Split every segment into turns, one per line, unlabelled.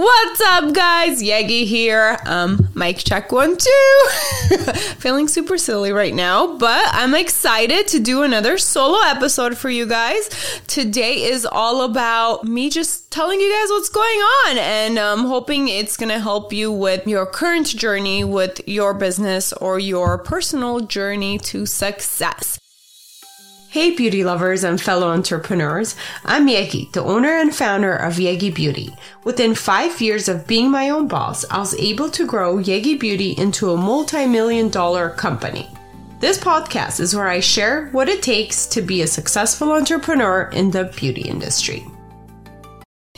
What's up, guys? Yegi here. Um, mic check one, two. Feeling super silly right now, but I'm excited to do another solo episode for you guys. Today is all about me just telling you guys what's going on and um, hoping it's to help you with your current journey with your business or your personal journey to success. Hey, beauty lovers and fellow entrepreneurs. I'm Yegi, the owner and founder of Yegi Beauty. Within five years of being my own boss, I was able to grow Yegi Beauty into a multi million dollar company. This podcast is where I share what it takes to be a successful entrepreneur in the beauty industry.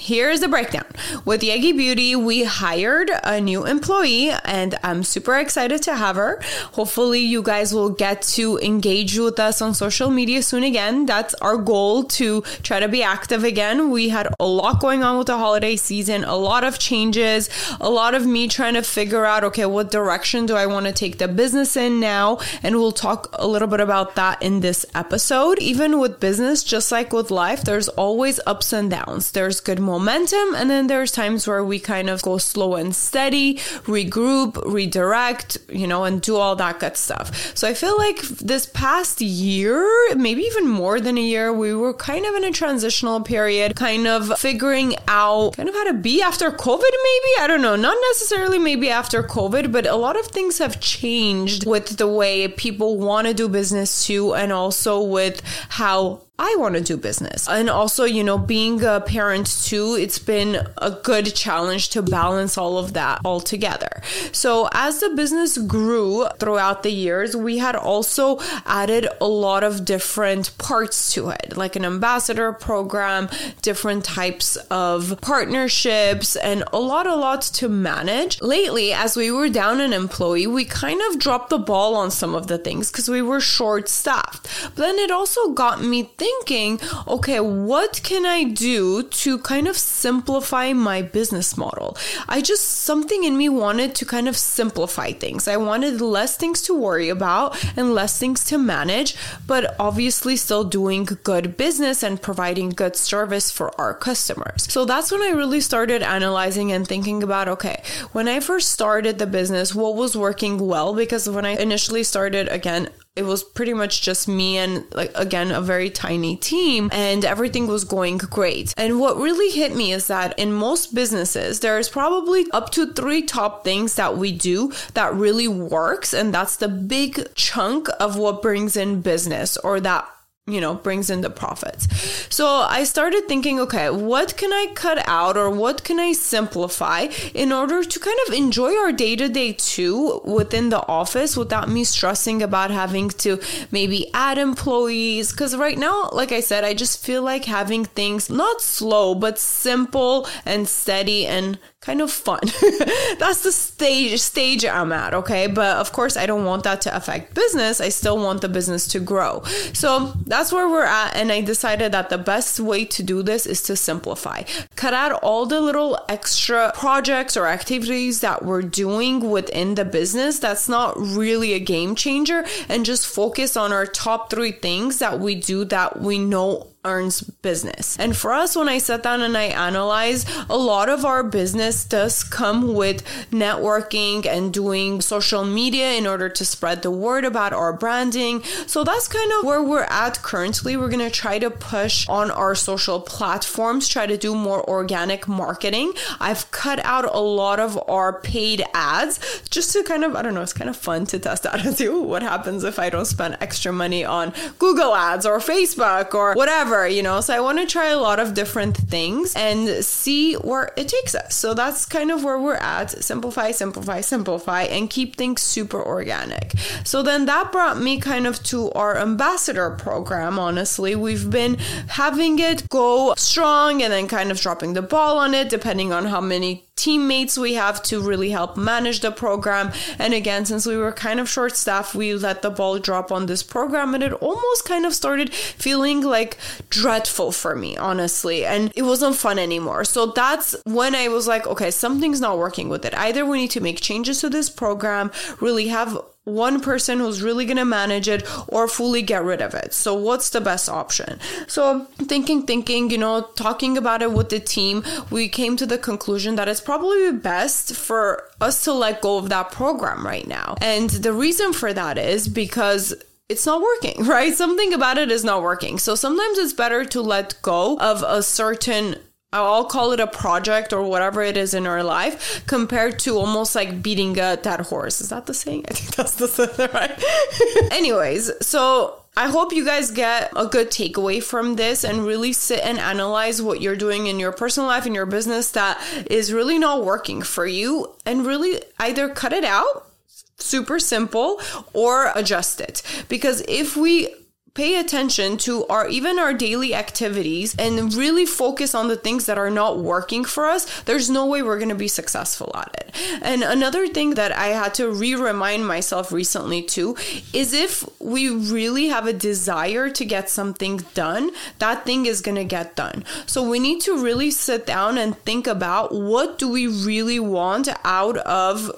Here's the breakdown. With Yegi Beauty, we hired a new employee and I'm super excited to have her. Hopefully, you guys will get to engage with us on social media soon again. That's our goal to try to be active again. We had a lot going on with the holiday season, a lot of changes, a lot of me trying to figure out okay, what direction do I want to take the business in now? And we'll talk a little bit about that in this episode. Even with business, just like with life, there's always ups and downs. There's good momentum. And then there's times where we kind of go slow and steady, regroup, redirect, you know, and do all that good stuff. So I feel like this past year, maybe even more than a year, we were kind of in a transitional period, kind of figuring out kind of how to be after COVID, maybe. I don't know. Not necessarily maybe after COVID, but a lot of things have changed with the way people want to do business too, and also with how I want to do business. And also, you know, being a parent too, it's been a good challenge to balance all of that all together. So, as the business grew throughout the years, we had also added a lot of different parts to it, like an ambassador program, different types of partnerships, and a lot, a lot to manage. Lately, as we were down an employee, we kind of dropped the ball on some of the things because we were short staffed. But then it also got me thinking thinking, okay, what can I do to kind of simplify my business model? I just, something in me wanted to kind of simplify things. I wanted less things to worry about and less things to manage, but obviously still doing good business and providing good service for our customers. So that's when I really started analyzing and thinking about, okay, when I first started the business, what was working well? Because when I initially started, again, it was pretty much just me and like again a very tiny team and everything was going great. And what really hit me is that in most businesses there's probably up to three top things that we do that really works and that's the big chunk of what brings in business or that you know, brings in the profits. So I started thinking, okay, what can I cut out or what can I simplify in order to kind of enjoy our day to day too within the office without me stressing about having to maybe add employees? Because right now, like I said, I just feel like having things not slow, but simple and steady and kind of fun. That's the stage stage I'm at, okay? But of course, I don't want that to affect business. I still want the business to grow. So that's where we're at and I decided that the best way to do this is to simplify. Cut out all the little extra projects or activities that we're doing within the business that's not really a game changer and just focus on our top 3 things that we do that we know earns business. And for us, when I sat down and I analyzed, a lot of our business does come with networking and doing social media in order to spread the word about our branding. So that's kind of where we're at currently. We're going to try to push on our social platforms, try to do more organic marketing. I've cut out a lot of our paid ads just to kind of, I don't know, it's kind of fun to test out and see what happens if I don't spend extra money on Google ads or Facebook or whatever whatever, you know. So I want to try a lot of different things and see where it takes us. So that's kind of where we're at. Simplify, simplify, simplify, and keep things super organic. So then that brought me kind of to our ambassador program, honestly. We've been having it go strong and then kind of dropping the ball on it, depending on how many teammates we have to really help manage the program. And again, since we were kind of short staffed, we let the ball drop on this program and it almost kind of started feeling like dreadful for me, honestly. And it wasn't fun anymore. So that's when I was like, okay, something's not working with it. Either we need to make changes to this program, really have one person who's really going to manage it or fully get rid of it. So what's the best option? So thinking, thinking, you know, talking about it with the team, we came to the conclusion that it's probably best for us to let go of that program right now. And the reason for that is because it's not working, right? Something about it is not working. So sometimes it's better to let go of a certain I'll call it a project or whatever it is in our life compared to almost like beating a dead horse. Is that the saying? I think that's the saying, right? Anyways, so I hope you guys get a good takeaway from this and really sit and analyze what you're doing in your personal life and your business that is really not working for you and really either cut it out super simple or adjust it because if we pay attention to our even our daily activities and really focus on the things that are not working for us there's no way we're going to be successful at it. And another thing that i had to re-remind myself recently too is if we really have a desire to get something done that thing is going to get done. So we need to really sit down and think about what do we really want out of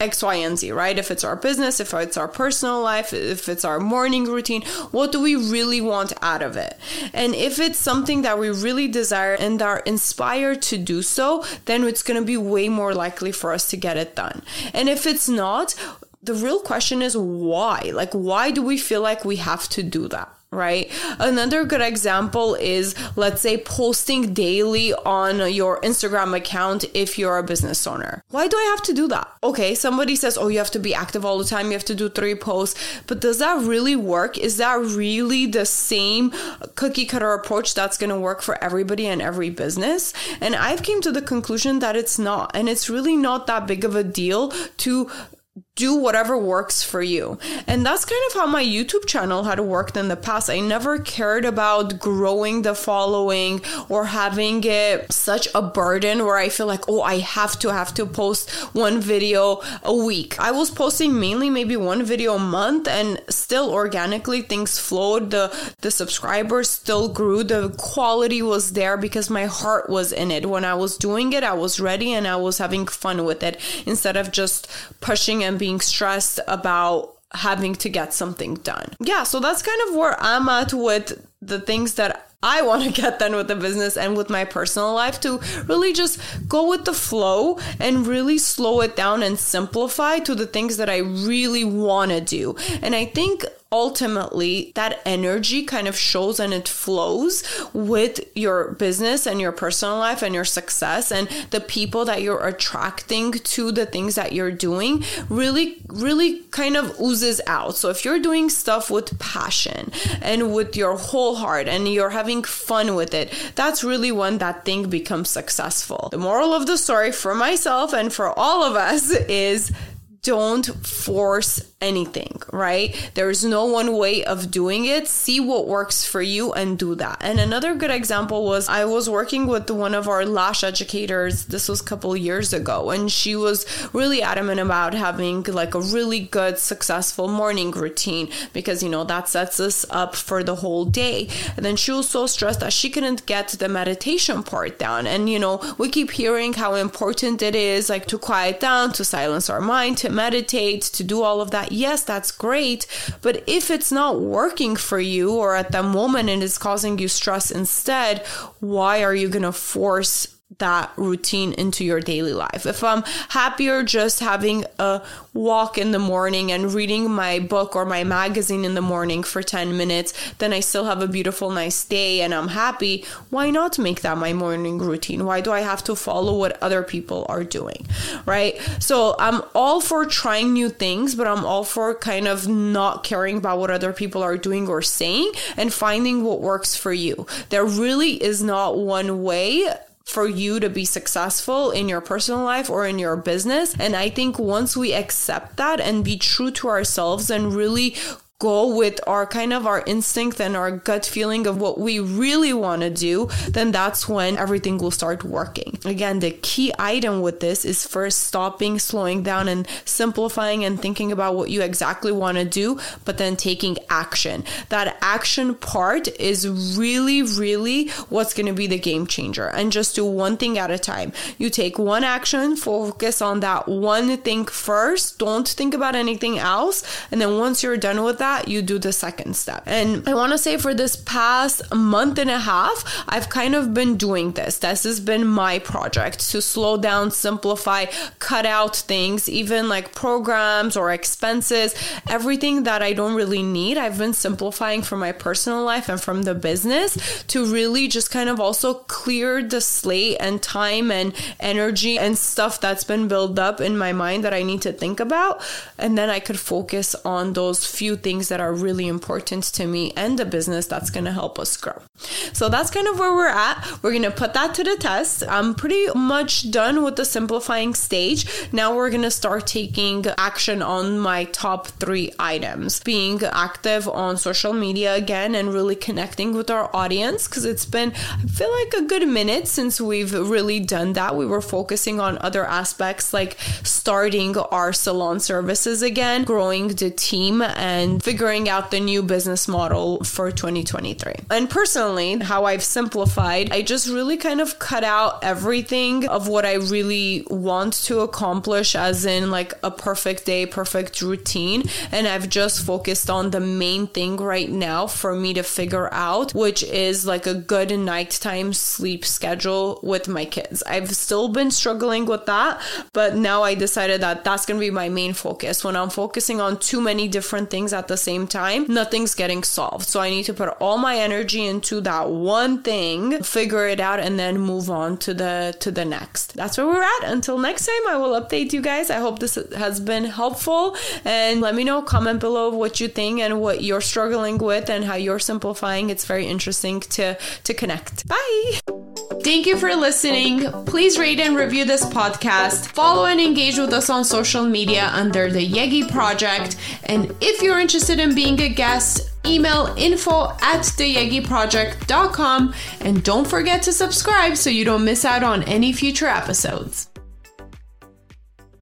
X, Y, and Z, right? If it's our business, if it's our personal life, if it's our morning routine, what do we really want out of it? And if it's something that we really desire and are inspired to do so, then it's going to be way more likely for us to get it done. And if it's not, the real question is why? Like, why do we feel like we have to do that? Right? Another good example is, let's say, posting daily on your Instagram account if you're a business owner. Why do I have to do that? Okay, somebody says, oh, you have to be active all the time, you have to do three posts, but does that really work? Is that really the same cookie cutter approach that's going to work for everybody and every business? And I've came to the conclusion that it's not, and it's really not that big of a deal to do whatever works for you. And that's kind of how my YouTube channel had worked in the past. I never cared about growing the following or having it such a burden where I feel like, oh, I have to have to post one video a week. I was posting mainly maybe one video a month and still organically things flowed. The the subscribers still grew. The quality was there because my heart was in it. When I was doing it, I was ready and I was having fun with it instead of just pushing and being stressed about having to get something done. Yeah, so that's kind of where I'm at with the things that I want to get done with the business and with my personal life to really just go with the flow and really slow it down and simplify to the things that I really want to do. And I think ultimately that energy kind of shows and it flows with your business and your personal life and your success. And the people that you're attracting to the things that you're doing really really kind of oozes out. So if you're doing stuff with passion and with your whole heart and you're having fun with it that's really when that thing becomes successful. The moral of the story for myself and for all of us is don't force anything, right? There's no one way of doing it. See what works for you and do that. And another good example was I was working with one of our lash educators. This was a couple years ago, and she was really adamant about having like a really good, successful morning routine because you know that sets us up for the whole day. And then she was so stressed that she couldn't get the meditation part down. And you know, we keep hearing how important it is like to quiet down, to silence our mind, to meditate, to do all of that yes, that's great. But if it's not working for you or at the moment and it's causing you stress instead, why are you going to force that routine into your daily life. If I'm happier just having a walk in the morning and reading my book or my magazine in the morning for 10 minutes, then I still have a beautiful, nice day and I'm happy. Why not make that my morning routine? Why do I have to follow what other people are doing? Right? So I'm all for trying new things, but I'm all for kind of not caring about what other people are doing or saying and finding what works for you. There really is not one way for you to be successful in your personal life or in your business. And I think once we accept that and be true to ourselves and really go with our kind of our instinct and our gut feeling of what we really want to do, then that's when everything will start working. Again, the key item with this is first stopping, slowing down, and simplifying and thinking about what you exactly want to do, but then taking action. That action part is really, really what's going to be the game changer. And just do one thing at a time. You take one action, focus on that one thing first. Don't think about anything else. And then once you're done with that, you do the second step. And I want to say for this past month and a half, I've kind of been doing this. This has been my project to slow down, simplify, cut out things, even like programs or expenses, everything that I don't really need. I've been simplifying for my personal life and from the business to really just kind of also clear the slate and time and energy and stuff that's been built up in my mind that I need to think about. And then I could focus on those few things that are really important to me and the business that's going to help us grow. So that's kind of where we're at. We're going to put that to the test. I'm pretty much done with the simplifying stage. Now we're going to start taking action on my top three items being active on social media again and really connecting with our audience because it's been, I feel like, a good minute since we've really done that. We were focusing on other aspects like starting our salon services again, growing the team, and figuring out the new business model for 2023. And personally, how I've simplified, I just really kind of cut out everything of what I really want to accomplish, as in like a perfect day, perfect routine. And I've just focused on the main thing right now for me to figure out, which is like a good nighttime sleep schedule with my kids. I've still been struggling with that, but now I decided that that's going to be my main focus. When I'm focusing on too many different things at the same time, nothing's getting solved. So I need to put all my energy into that one thing, figure it out and then move on to the to the next. That's where we're at. Until next time, I will update you guys. I hope this has been helpful and let me know comment below what you think and what you're struggling with and how you're simplifying. It's very interesting to to connect. Bye. Thank you for listening. Please rate and review this podcast. Follow and engage with us on social media under the Yegi Project. And if you're interested in being a guest, email info at theyegiproject.com and don't forget to subscribe so you don't miss out on any future episodes.